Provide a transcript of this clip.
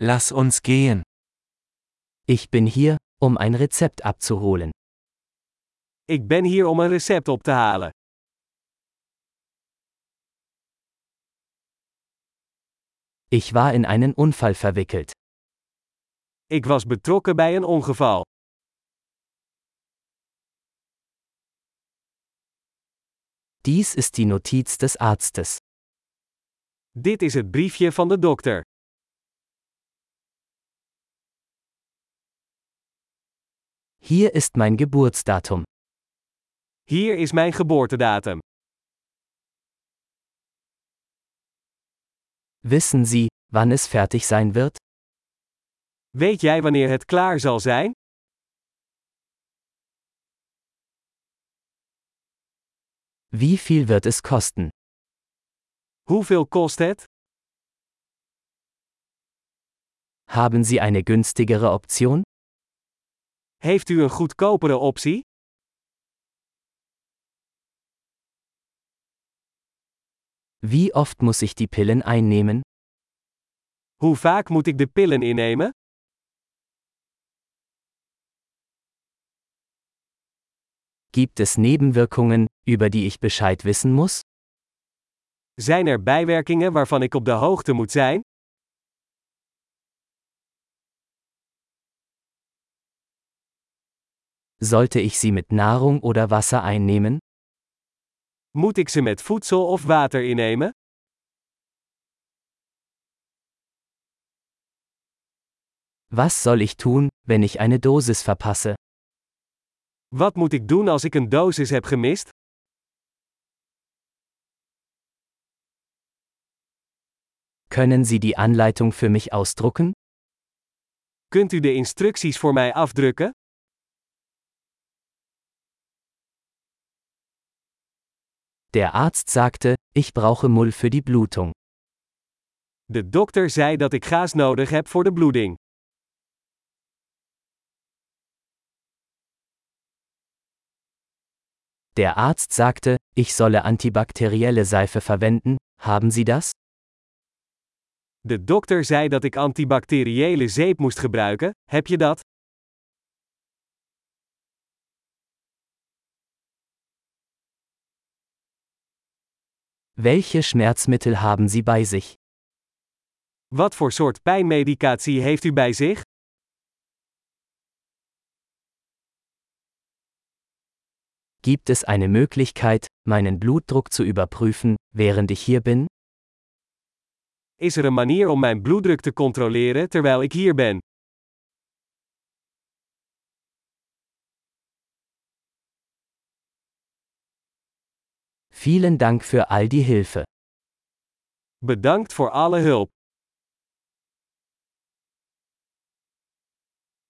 Lass uns gehen. Ich bin hier, um ein Rezept abzuholen. Ik ben hier om een recept op te halen. Ich war in einen Unfall verwickelt. Ik was betrokken bij een ongeval. Dies ist die Notiz des Arztes. Dit is het briefje van de dokter. Hier ist mein Geburtsdatum. Hier is mijn geboortedatum. Wissen Sie, wann es fertig sein wird? Weet jij wanneer het klaar zal zijn? Wie viel wird es kosten? Hoeveel kost het? Haben Sie eine günstigere Option? Heeft u een goedkopere optie? Wie oft muss ich die Pillen einnehmen? Hoe vaak moet ik de pillen innemen? Gibt es Nebenwirkungen, über die ich Bescheid wissen muss? Zijn er bijwerkingen waarvan ik op de hoogte moet zijn? Sollte ich sie mit Nahrung oder Wasser einnehmen? Moet ik ze met voedsel of water innemen? Was soll ich tun, wenn ich eine Dosis verpasse? Wat moet ik doen als ik een dosis heb gemist? Können Sie die Anleitung für mich ausdrucken? Kunt u de instructies voor mij afdrukken? Der Arzt sagte, ich brauche Mull für die Blutung. De dokter zei dat ik gaas nodig heb voor de bloeding. Der Arzt sagte, ich solle antibakterielle Seife verwenden, haben Sie das? De dokter zei dat ik antibacteriële zeep moest gebruiken, heb je dat? Welche Schmerzmittel haben Sie bei sich? Wat voor soort pijnmedicatie heeft u bij zich? Gibt es eine Möglichkeit, meinen Blutdruck zu überprüfen, während ich hier bin? Is er een manier om mijn bloeddruk te controleren terwijl ik hier ben? Vielen Dank für all die Hilfe. Bedankt voor alle hulp.